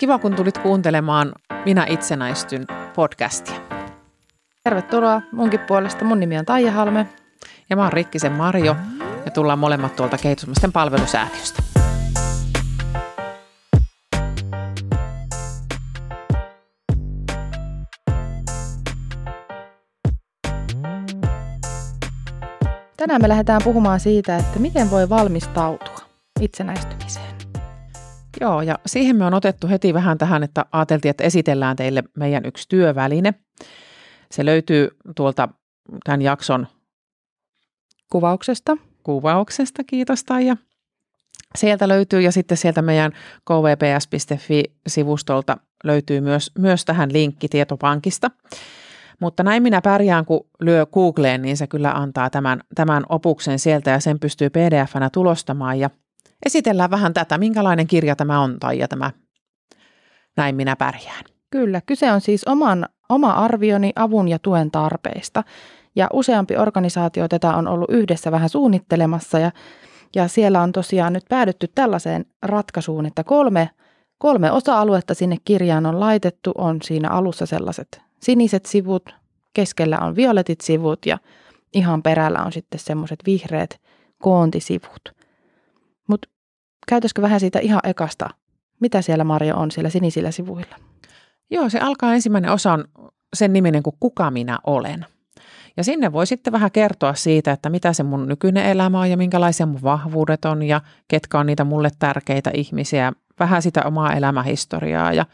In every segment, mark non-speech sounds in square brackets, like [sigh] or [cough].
Kiva, kun tulit kuuntelemaan Minä itsenäistyn podcastia. Tervetuloa munkin puolesta. Mun nimi on Taija Halme. Ja mä oon Rikkisen Marjo ja tullaan molemmat tuolta kehitysmaisten palvelusäätiöstä. Tänään me lähdetään puhumaan siitä, että miten voi valmistautua itsenäistymiseen. Joo, ja siihen me on otettu heti vähän tähän, että ajateltiin, että esitellään teille meidän yksi työväline. Se löytyy tuolta tämän jakson Kuvauksesta. kuvauksesta, kiitos Taija. Sieltä löytyy ja sitten sieltä meidän kvps.fi-sivustolta löytyy myös, myös tähän linkki tietopankista. Mutta näin minä pärjään, kun lyö Googleen, niin se kyllä antaa tämän, tämän opuksen sieltä ja sen pystyy pdf-nä tulostamaan. Ja esitellään vähän tätä, minkälainen kirja tämä on tai ja tämä Näin minä pärjään. Kyllä, kyse on siis oman, oma arvioni avun ja tuen tarpeista. Ja useampi organisaatio tätä on ollut yhdessä vähän suunnittelemassa ja, ja siellä on tosiaan nyt päädytty tällaiseen ratkaisuun, että kolme, kolme osa-aluetta sinne kirjaan on laitettu. On siinä alussa sellaiset siniset sivut, keskellä on violetit sivut ja ihan perällä on sitten semmoiset vihreät koontisivut. Käytäisikö vähän siitä ihan ekasta, mitä siellä Marjo on siellä sinisillä sivuilla? Joo, se alkaa ensimmäinen osa on sen niminen kuin Kuka minä olen. Ja sinne voi sitten vähän kertoa siitä, että mitä se mun nykyinen elämä on ja minkälaisia mun vahvuudet on ja ketkä on niitä mulle tärkeitä ihmisiä. Vähän sitä omaa elämähistoriaa ja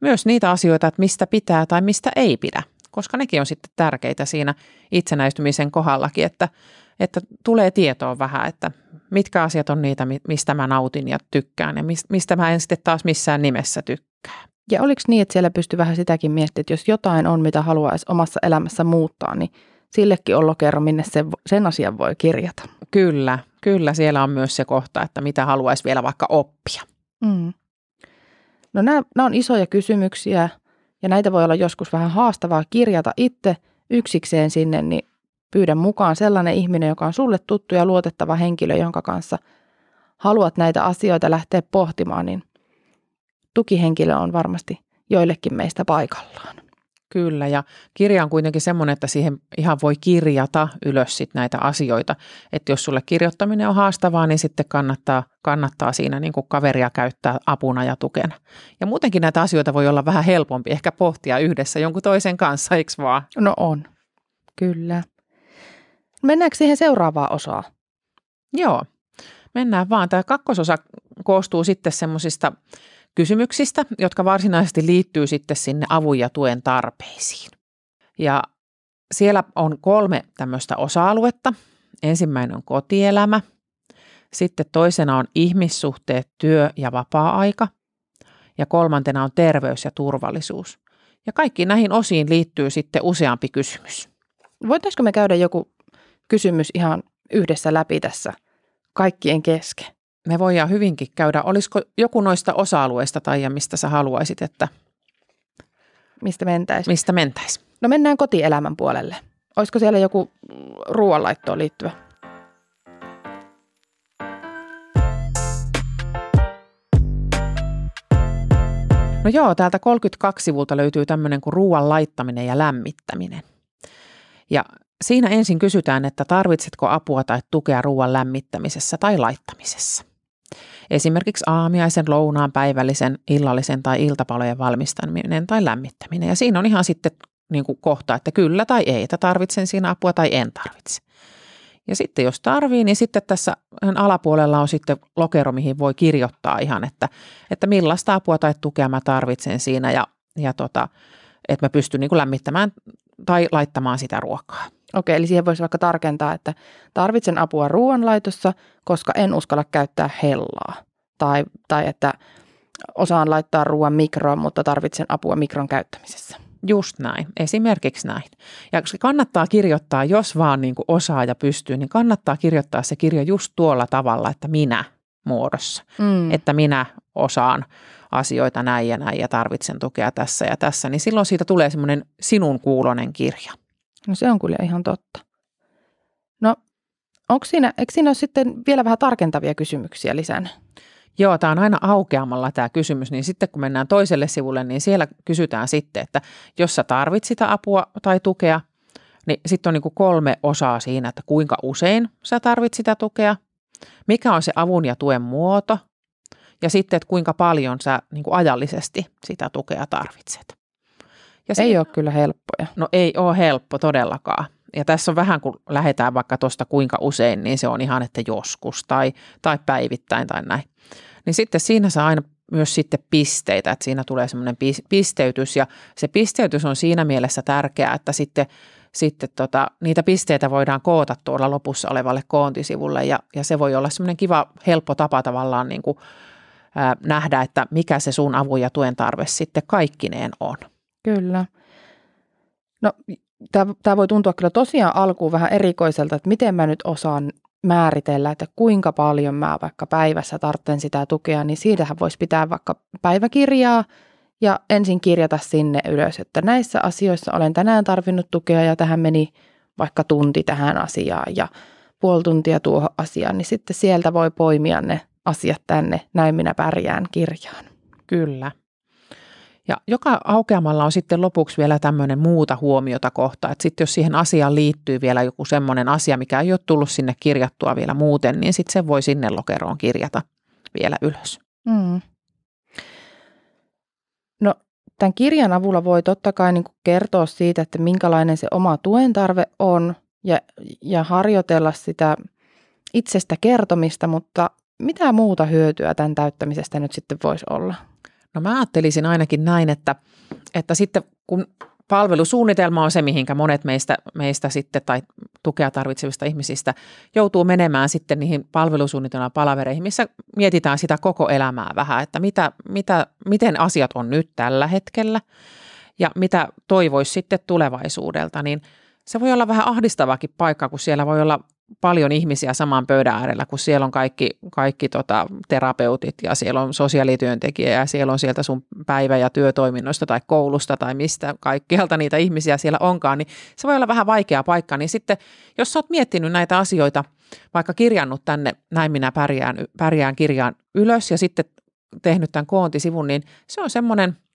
myös niitä asioita, että mistä pitää tai mistä ei pidä, koska nekin on sitten tärkeitä siinä itsenäistymisen kohdallakin, että, että tulee tietoa vähän, että mitkä asiat on niitä, mistä mä nautin ja tykkään ja mistä mä en sitten taas missään nimessä tykkää. Ja oliko niin, että siellä pystyy vähän sitäkin miettimään, että jos jotain on, mitä haluaisi omassa elämässä muuttaa, niin sillekin on lokero, minne se, sen asian voi kirjata. Kyllä, kyllä siellä on myös se kohta, että mitä haluaisi vielä vaikka oppia. Mm. No nämä, nämä on isoja kysymyksiä ja näitä voi olla joskus vähän haastavaa kirjata itse yksikseen sinne, niin pyydän mukaan sellainen ihminen, joka on sulle tuttu ja luotettava henkilö, jonka kanssa haluat näitä asioita lähteä pohtimaan, niin tukihenkilö on varmasti joillekin meistä paikallaan. Kyllä, ja kirja on kuitenkin semmoinen, että siihen ihan voi kirjata ylös sit näitä asioita. Että jos sulle kirjoittaminen on haastavaa, niin sitten kannattaa, kannattaa siinä niin kuin kaveria käyttää apuna ja tukena. Ja muutenkin näitä asioita voi olla vähän helpompi ehkä pohtia yhdessä jonkun toisen kanssa, eikö vaan? No on, kyllä. Mennäänkö siihen seuraavaan osaan? Joo, mennään vaan. Tämä kakkososa koostuu sitten semmoisista kysymyksistä, jotka varsinaisesti liittyy sitten sinne avun ja tuen tarpeisiin. Ja siellä on kolme tämmöistä osa-aluetta. Ensimmäinen on kotielämä, sitten toisena on ihmissuhteet, työ ja vapaa-aika ja kolmantena on terveys ja turvallisuus. Ja kaikki näihin osiin liittyy sitten useampi kysymys. Voitaisiko me käydä joku kysymys ihan yhdessä läpi tässä kaikkien kesken? Me voidaan hyvinkin käydä. Olisiko joku noista osa-alueista tai mistä sä haluaisit, että mistä mentäisiin? Mistä mentäis? No mennään kotielämän puolelle. Olisiko siellä joku ruoanlaittoon liittyvä? No joo, täältä 32 sivulta löytyy tämmöinen kuin ruoan laittaminen ja lämmittäminen. Ja siinä ensin kysytään, että tarvitsetko apua tai tukea ruoan lämmittämisessä tai laittamisessa. Esimerkiksi aamiaisen, lounaan, päivällisen, illallisen tai iltapalojen valmistaminen tai lämmittäminen. Ja siinä on ihan sitten niin kuin kohta, että kyllä tai ei, että tarvitsen siinä apua tai en tarvitse. Ja sitten jos tarvii, niin sitten tässä alapuolella on sitten lokero, mihin voi kirjoittaa ihan, että, että millaista apua tai tukea mä tarvitsen siinä ja, ja tota, että mä pystyn niin kuin lämmittämään tai laittamaan sitä ruokaa. Okei, eli siihen voisi vaikka tarkentaa, että tarvitsen apua ruoanlaitossa, koska en uskalla käyttää hellaa. Tai, tai että osaan laittaa ruoan mikroon, mutta tarvitsen apua mikron käyttämisessä. Just näin, esimerkiksi näin. Ja se kannattaa kirjoittaa, jos vaan niin kuin osaa ja pystyy, niin kannattaa kirjoittaa se kirja just tuolla tavalla, että minä muodossa. Mm. Että minä osaan asioita näin ja näin ja tarvitsen tukea tässä ja tässä, niin silloin siitä tulee semmoinen sinun kuulonen kirja. No se on kyllä ihan totta. No, onko siinä, eikö siinä ole sitten vielä vähän tarkentavia kysymyksiä lisänä? Joo, tämä on aina aukeamalla tämä kysymys, niin sitten kun mennään toiselle sivulle, niin siellä kysytään sitten, että jos sä tarvit sitä apua tai tukea, niin sitten on niin kuin kolme osaa siinä, että kuinka usein sä tarvit sitä tukea, mikä on se avun ja tuen muoto ja sitten, että kuinka paljon sä niin kuin ajallisesti sitä tukea tarvitset. Ja se, ei ole kyllä helppoja. No ei ole helppo todellakaan. Ja tässä on vähän, kun lähdetään vaikka tuosta kuinka usein, niin se on ihan, että joskus tai, tai päivittäin tai näin. Niin sitten siinä saa aina myös sitten pisteitä, että siinä tulee semmoinen pisteytys ja se pisteytys on siinä mielessä tärkeää, että sitten, sitten tota, niitä pisteitä voidaan koota tuolla lopussa olevalle koontisivulle ja, ja se voi olla semmoinen kiva, helppo tapa tavallaan niin kuin, ää, nähdä, että mikä se sun avun ja tuen tarve sitten kaikkineen on. Kyllä. No tämä voi tuntua kyllä tosiaan alkuun vähän erikoiselta, että miten mä nyt osaan määritellä, että kuinka paljon mä vaikka päivässä tarvitsen sitä tukea, niin siitähän voisi pitää vaikka päiväkirjaa ja ensin kirjata sinne ylös, että näissä asioissa olen tänään tarvinnut tukea ja tähän meni vaikka tunti tähän asiaan ja puoli tuntia tuohon asiaan, niin sitten sieltä voi poimia ne asiat tänne, näin minä pärjään kirjaan. Kyllä. Ja joka aukeamalla on sitten lopuksi vielä tämmöinen muuta huomiota kohta, että sitten jos siihen asiaan liittyy vielä joku semmoinen asia, mikä ei ole tullut sinne kirjattua vielä muuten, niin sitten se voi sinne lokeroon kirjata vielä ylös. Mm. No tämän kirjan avulla voi totta kai niin kertoa siitä, että minkälainen se oma tuen tarve on ja, ja harjoitella sitä itsestä kertomista, mutta mitä muuta hyötyä tämän täyttämisestä nyt sitten voisi olla? No mä ajattelisin ainakin näin, että, että sitten kun palvelusuunnitelma on se, mihinkä monet meistä, meistä sitten tai tukea tarvitsevista ihmisistä joutuu menemään sitten niihin palvelusuunnitelman palavereihin, missä mietitään sitä koko elämää vähän, että mitä, mitä, miten asiat on nyt tällä hetkellä ja mitä toivoisi sitten tulevaisuudelta, niin se voi olla vähän ahdistavakin paikka, kun siellä voi olla paljon ihmisiä saman pöydän äärellä, kun siellä on kaikki, kaikki tota, terapeutit ja siellä on sosiaalityöntekijä ja siellä on sieltä sun päivä- ja työtoiminnoista tai koulusta tai mistä kaikkialta niitä ihmisiä siellä onkaan, niin se voi olla vähän vaikea paikka. Niin sitten, jos sä oot miettinyt näitä asioita, vaikka kirjannut tänne Näin minä pärjään, pärjään kirjaan ylös ja sitten tehnyt tämän koontisivun, niin se on semmoinen –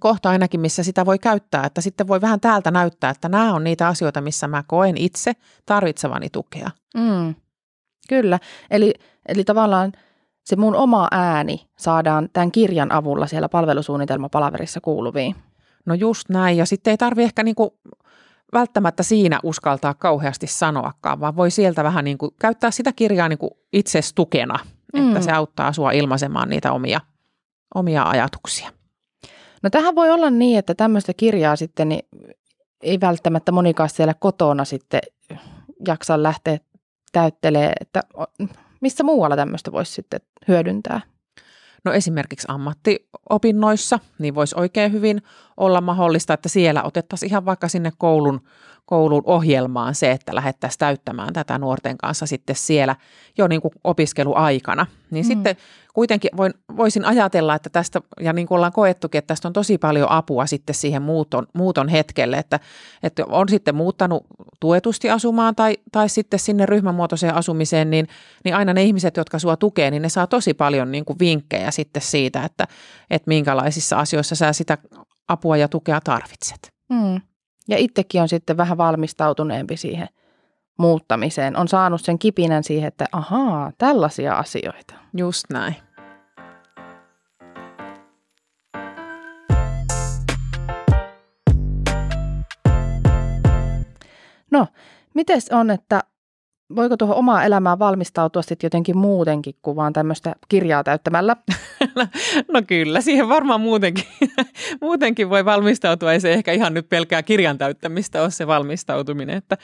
kohta ainakin, missä sitä voi käyttää, että sitten voi vähän täältä näyttää, että nämä on niitä asioita, missä mä koen itse tarvitsevani tukea. Mm, kyllä, eli, eli tavallaan se mun oma ääni saadaan tämän kirjan avulla siellä palvelusuunnitelmapalaverissa kuuluviin. No just näin, ja sitten ei tarvi ehkä niinku välttämättä siinä uskaltaa kauheasti sanoakaan, vaan voi sieltä vähän niinku käyttää sitä kirjaa niinku itsestukena, mm. että se auttaa sua ilmaisemaan niitä omia, omia ajatuksia. No tähän voi olla niin, että tämmöistä kirjaa sitten niin ei välttämättä monikaan siellä kotona sitten jaksa lähteä täyttelee, että missä muualla tämmöistä voisi sitten hyödyntää? No esimerkiksi ammattiopinnoissa, niin voisi oikein hyvin olla mahdollista, että siellä otettaisiin ihan vaikka sinne koulun, koulun ohjelmaan se, että lähdettäisiin täyttämään tätä nuorten kanssa sitten siellä jo niin kuin opiskeluaikana. Niin mm. sitten kuitenkin voin, voisin ajatella, että tästä, ja niin kuin ollaan koettukin, että tästä on tosi paljon apua sitten siihen muuton, muuton hetkelle, että, että on sitten muuttanut tuetusti asumaan tai, tai sitten sinne ryhmämuotoiseen asumiseen, niin, niin aina ne ihmiset, jotka sua tukee, niin ne saa tosi paljon niin kuin vinkkejä sitten siitä, että, että minkälaisissa asioissa sä sitä apua ja tukea tarvitset. Mm. Ja itsekin on sitten vähän valmistautuneempi siihen muuttamiseen. On saanut sen kipinän siihen, että ahaa, tällaisia asioita. Just näin. No, miten on, että voiko tuohon omaa elämään valmistautua sitten jotenkin muutenkin kuin vaan tämmöistä kirjaa täyttämällä? No, [laughs] no kyllä, siihen varmaan muutenkin, [laughs] muutenkin voi valmistautua. Ei se ehkä ihan nyt pelkää kirjan täyttämistä ole se valmistautuminen. Että,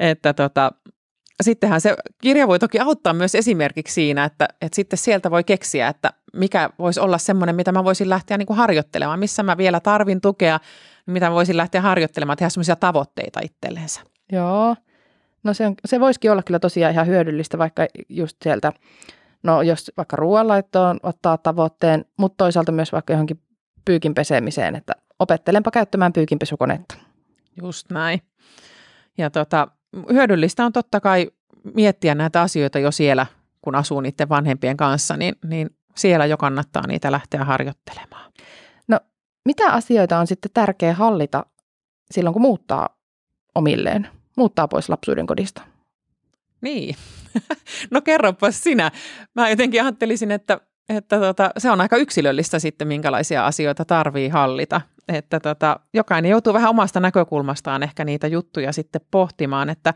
että tota, sittenhän se kirja voi toki auttaa myös esimerkiksi siinä, että, että sitten sieltä voi keksiä, että mikä voisi olla semmoinen, mitä mä voisin lähteä niin kuin harjoittelemaan, missä mä vielä tarvin tukea, mitä mä voisin lähteä harjoittelemaan, tehdä semmoisia tavoitteita itselleensä. Joo, no se, on, se voisikin olla kyllä tosiaan ihan hyödyllistä vaikka just sieltä, no jos vaikka ruoanlaittoon ottaa tavoitteen, mutta toisaalta myös vaikka johonkin pyykin pesemiseen, että opettelenpa käyttämään pyykinpesukonetta. Just näin. Ja tota, hyödyllistä on totta kai miettiä näitä asioita jo siellä kun asuu niiden vanhempien kanssa, niin, niin siellä jo kannattaa niitä lähteä harjoittelemaan. No, mitä asioita on sitten tärkeää hallita silloin, kun muuttaa omilleen, muuttaa pois lapsuuden kodista? Niin, [laughs] no kerropas sinä. Mä jotenkin ajattelisin, että, että tota, se on aika yksilöllistä sitten, minkälaisia asioita tarvii hallita. Että tota, jokainen joutuu vähän omasta näkökulmastaan ehkä niitä juttuja sitten pohtimaan, että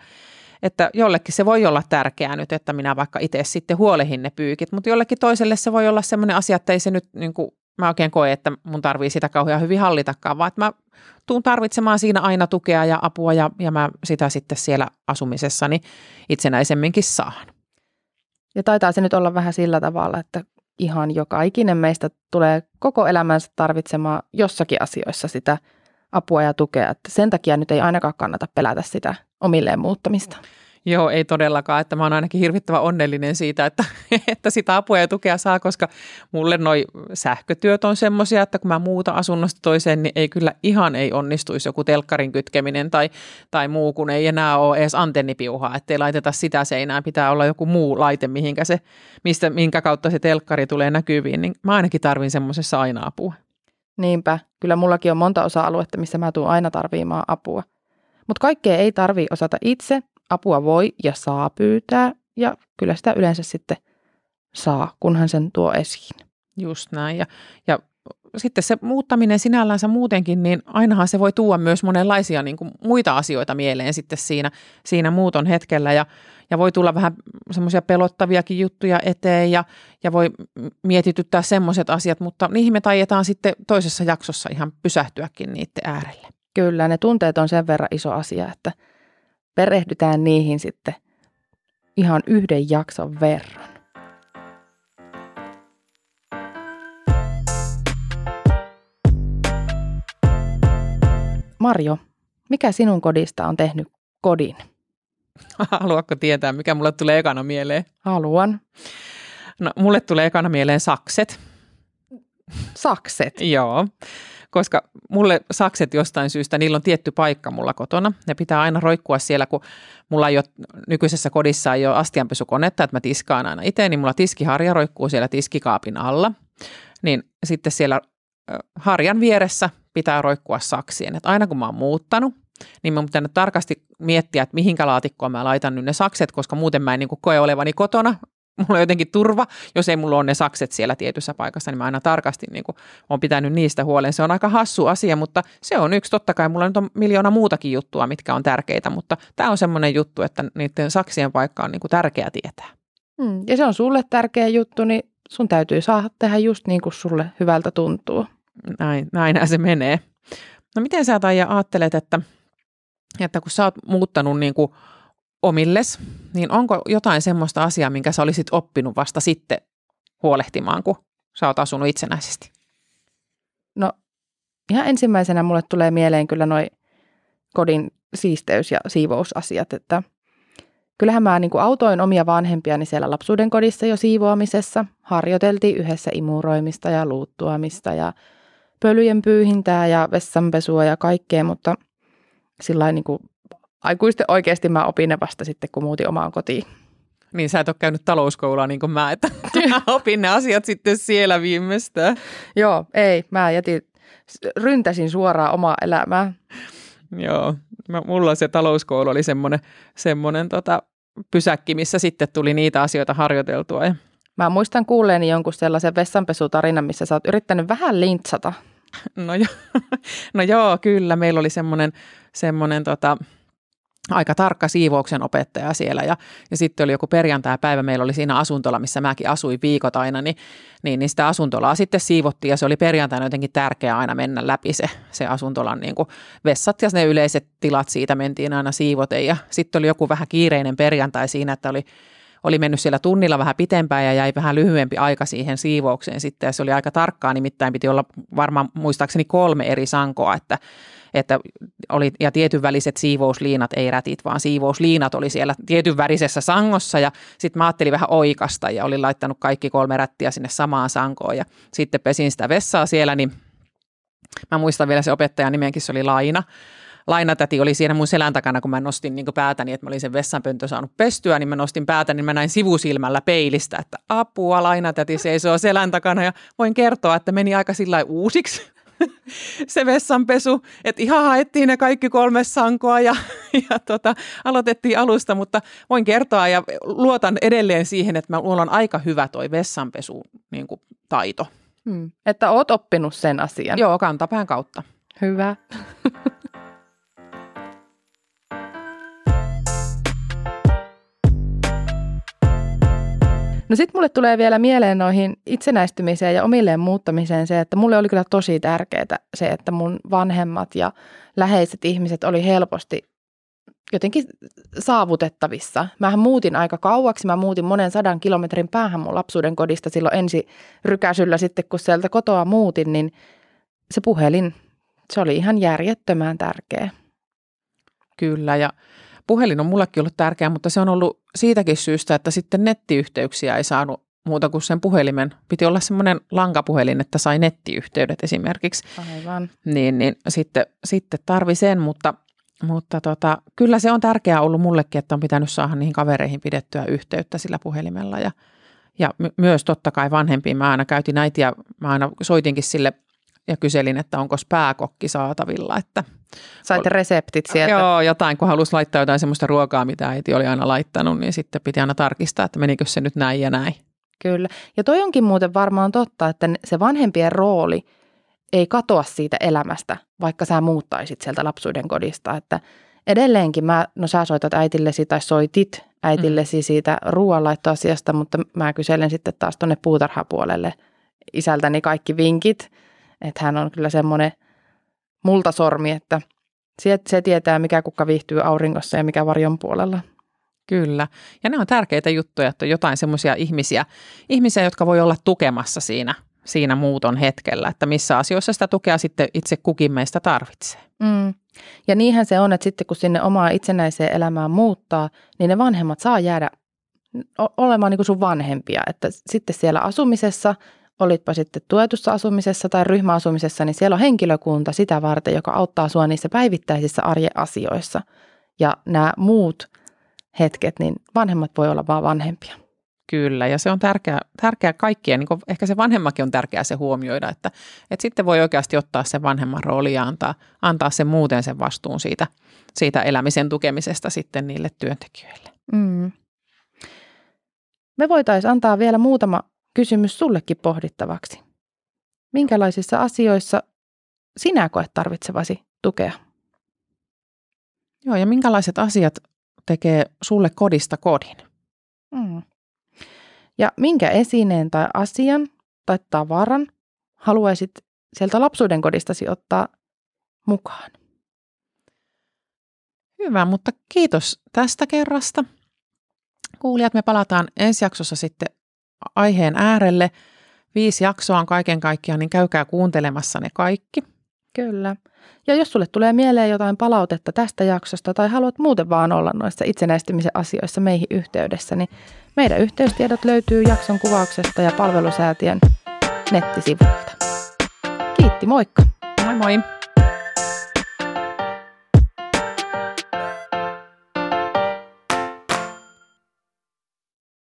että jollekin se voi olla tärkeää nyt, että minä vaikka itse sitten huolehin ne pyykit, mutta jollekin toiselle se voi olla sellainen asia, että ei se nyt niin kuin, mä oikein koe, että mun tarvii sitä kauhean hyvin hallitakaan, vaan että mä tuun tarvitsemaan siinä aina tukea ja apua ja, ja mä sitä sitten siellä asumisessani itsenäisemminkin saan. Ja taitaa se nyt olla vähän sillä tavalla, että ihan joka ikinen meistä tulee koko elämänsä tarvitsemaan jossakin asioissa sitä apua ja tukea. Että sen takia nyt ei ainakaan kannata pelätä sitä omilleen muuttamista. Joo, ei todellakaan, että mä oon ainakin hirvittävän onnellinen siitä, että, [laughs] että sitä apua ja tukea saa, koska mulle noi sähkötyöt on semmoisia, että kun mä muuta asunnosta toiseen, niin ei kyllä ihan ei onnistuisi joku telkkarin kytkeminen tai, tai muu, kun ei enää ole edes antennipiuhaa, ettei laiteta sitä seinään, pitää olla joku muu laite, mihinkä se, mistä, minkä kautta se telkkari tulee näkyviin, niin mä ainakin tarvin semmoisessa aina apua. Niinpä, kyllä mullakin on monta osa-aluetta, missä mä tuun aina tarviimaan apua. Mutta kaikkea ei tarvii osata itse, apua voi ja saa pyytää ja kyllä sitä yleensä sitten saa, kunhan sen tuo esiin. Just näin ja, ja sitten se muuttaminen sinällänsä muutenkin, niin ainahan se voi tuoda myös monenlaisia niin kuin muita asioita mieleen sitten siinä, siinä muuton hetkellä ja, ja voi tulla vähän semmoisia pelottaviakin juttuja eteen ja, ja voi mietityttää semmoiset asiat, mutta niihin me taietaan sitten toisessa jaksossa ihan pysähtyäkin niiden äärelle. Kyllä, ne tunteet on sen verran iso asia, että perehdytään niihin sitten ihan yhden jakson verran. Marjo, mikä sinun kodista on tehnyt kodin? [laughs] Haluatko tietää, mikä mulle tulee ekana mieleen? Haluan. No, mulle tulee ekana mieleen sakset. Sakset? Joo koska mulle sakset jostain syystä, niillä on tietty paikka mulla kotona. Ne pitää aina roikkua siellä, kun mulla ei ole nykyisessä kodissa ei ole astianpesukonetta, että mä tiskaan aina itse, niin mulla tiskiharja roikkuu siellä tiskikaapin alla. Niin sitten siellä harjan vieressä pitää roikkua saksien. Että aina kun mä oon muuttanut, niin mä pitää tarkasti miettiä, että mihinkä laatikkoon mä laitan nyt ne sakset, koska muuten mä en niin koe olevani kotona mulla on jotenkin turva, jos ei mulla ole ne sakset siellä tietyssä paikassa, niin mä aina tarkasti niin kuin, olen pitänyt niistä huolen. Se on aika hassu asia, mutta se on yksi. Totta kai mulla nyt on miljoona muutakin juttua, mitkä on tärkeitä, mutta tämä on semmoinen juttu, että niiden saksien paikka on niin kuin tärkeä tietää. Hmm, ja se on sulle tärkeä juttu, niin sun täytyy saada tehdä just niin kuin sulle hyvältä tuntuu. Näin, näinhän se menee. No miten sä Taija ajattelet, että, että kun sä oot muuttanut niin kuin omilles, niin onko jotain semmoista asiaa, minkä sä olisit oppinut vasta sitten huolehtimaan, kun sä oot asunut itsenäisesti? No ihan ensimmäisenä mulle tulee mieleen kyllä noin kodin siisteys- ja siivousasiat, että kyllähän mä niin autoin omia vanhempiani siellä lapsuuden kodissa jo siivoamisessa. Harjoiteltiin yhdessä imuroimista ja luuttuamista ja pölyjen pyyhintää ja vessanpesua ja kaikkea, mutta sillä niin aikuisten oikeasti mä opin ne vasta sitten, kun muutin omaan kotiin. Niin sä et ole käynyt talouskoulua niin kuin mä, että [laughs] mä opin ne asiat sitten siellä viimeistään. Joo, ei. Mä jätin, ryntäsin suoraan omaa elämää. Joo, mulla se talouskoulu oli semmoinen, semmoinen tota, pysäkki, missä sitten tuli niitä asioita harjoiteltua. Ja... Mä muistan kuulleeni jonkun sellaisen vessanpesutarinan, missä sä oot yrittänyt vähän lintsata. No, jo, [laughs] no joo, kyllä. Meillä oli semmoinen, semmoinen tota, aika tarkka siivouksen opettaja siellä. Ja, ja sitten oli joku perjantai-päivä, meillä oli siinä asuntola, missä mäkin asuin viikot aina, niin, niin, niin sitä asuntolaa sitten siivottiin ja se oli perjantaina jotenkin tärkeää aina mennä läpi se, se asuntolan niin kuin vessat ja ne yleiset tilat siitä mentiin aina siivoten. Ja sitten oli joku vähän kiireinen perjantai siinä, että oli oli mennyt siellä tunnilla vähän pitempään ja jäi vähän lyhyempi aika siihen siivoukseen sitten. Ja se oli aika tarkkaa, nimittäin piti olla varmaan muistaakseni kolme eri sankoa, että että oli, ja tietyn väliset siivousliinat, ei rätit, vaan siivousliinat oli siellä tietyn värisessä sangossa. Ja sitten mä ajattelin vähän oikasta ja olin laittanut kaikki kolme rättiä sinne samaan sankoon. Ja sitten pesin sitä vessaa siellä, niin mä muistan vielä se opettajan nimenkin, se oli Laina, lainatäti oli siinä mun selän takana, kun mä nostin niin päätäni, että mä olin sen vessanpöntö saanut pestyä, niin mä nostin päätäni, niin mä näin sivusilmällä peilistä, että apua, lainatäti seisoo selän takana. Ja voin kertoa, että meni aika sillä uusiksi [laughs] se vessanpesu, että ihan haettiin ne kaikki kolme sankoa ja, ja tota, aloitettiin alusta, mutta voin kertoa ja luotan edelleen siihen, että mulla on aika hyvä toi vessanpesu niin kuin, taito. Hmm. Että oot oppinut sen asian. Joo, kantapään kautta. Hyvä. No sitten mulle tulee vielä mieleen noihin itsenäistymiseen ja omilleen muuttamiseen se, että mulle oli kyllä tosi tärkeää se, että mun vanhemmat ja läheiset ihmiset oli helposti jotenkin saavutettavissa. Mähän muutin aika kauaksi, mä muutin monen sadan kilometrin päähän mun lapsuuden kodista silloin ensi rykäsyllä sitten, kun sieltä kotoa muutin, niin se puhelin, se oli ihan järjettömän tärkeä. Kyllä ja puhelin on mullekin ollut tärkeä, mutta se on ollut siitäkin syystä, että sitten nettiyhteyksiä ei saanut muuta kuin sen puhelimen. Piti olla semmoinen lankapuhelin, että sai nettiyhteydet esimerkiksi. Aivan. Niin, niin sitten, sitten tarvi sen, mutta, mutta tota, kyllä se on tärkeää ollut mullekin, että on pitänyt saada niihin kavereihin pidettyä yhteyttä sillä puhelimella. Ja, ja my, myös totta kai vanhempiin. Mä aina käytin äitiä, mä aina soitinkin sille ja kyselin, että onko pääkokki saatavilla. Että Sait reseptit sieltä? Joo, jotain, kun halusi laittaa jotain sellaista ruokaa, mitä äiti oli aina laittanut, niin sitten piti aina tarkistaa, että menikö se nyt näin ja näin. Kyllä. Ja toi onkin muuten varmaan totta, että se vanhempien rooli ei katoa siitä elämästä, vaikka sä muuttaisit sieltä lapsuuden kodista. Että edelleenkin mä, no sä soitat äitillesi tai soitit äitillesi mm. siitä ruoanlaittoasiasta, mutta mä kyselen sitten taas tuonne puutarhapuolelle isältäni kaikki vinkit, että hän on kyllä semmoinen multasormi, että se tietää, mikä kukka viihtyy auringossa ja mikä varjon puolella. Kyllä. Ja ne on tärkeitä juttuja, että on jotain semmoisia ihmisiä, ihmisiä, jotka voi olla tukemassa siinä, siinä muuton hetkellä, että missä asioissa sitä tukea sitten itse kukin meistä tarvitsee. Mm. Ja niinhän se on, että sitten kun sinne omaa itsenäiseen elämään muuttaa, niin ne vanhemmat saa jäädä olemaan niin kuin sun vanhempia. Että sitten siellä asumisessa olitpa sitten tuetussa asumisessa tai ryhmäasumisessa, niin siellä on henkilökunta sitä varten, joka auttaa sinua niissä päivittäisissä arjen asioissa. Ja nämä muut hetket, niin vanhemmat voi olla vaan vanhempia. Kyllä, ja se on tärkeää, tärkeää kaikkien, niin ehkä se vanhemmakin on tärkeää se huomioida, että, että sitten voi oikeasti ottaa sen vanhemman rooli ja antaa, antaa sen muuten sen vastuun siitä, siitä elämisen tukemisesta sitten niille työntekijöille. Mm. Me voitaisiin antaa vielä muutama kysymys sullekin pohdittavaksi. Minkälaisissa asioissa sinä koet tarvitsevasi tukea? Joo, ja minkälaiset asiat tekee sulle kodista kodin? Mm. Ja minkä esineen tai asian tai tavaran haluaisit sieltä lapsuuden kodistasi ottaa mukaan? Hyvä, mutta kiitos tästä kerrasta. Kuulijat, me palataan ensi jaksossa sitten aiheen äärelle. Viisi jaksoa on kaiken kaikkiaan, niin käykää kuuntelemassa ne kaikki. Kyllä. Ja jos sulle tulee mieleen jotain palautetta tästä jaksosta tai haluat muuten vaan olla noissa itsenäistymisen asioissa meihin yhteydessä, niin meidän yhteystiedot löytyy jakson kuvauksesta ja palvelusäätiön nettisivuilta. Kiitti, moikka! Moi moi!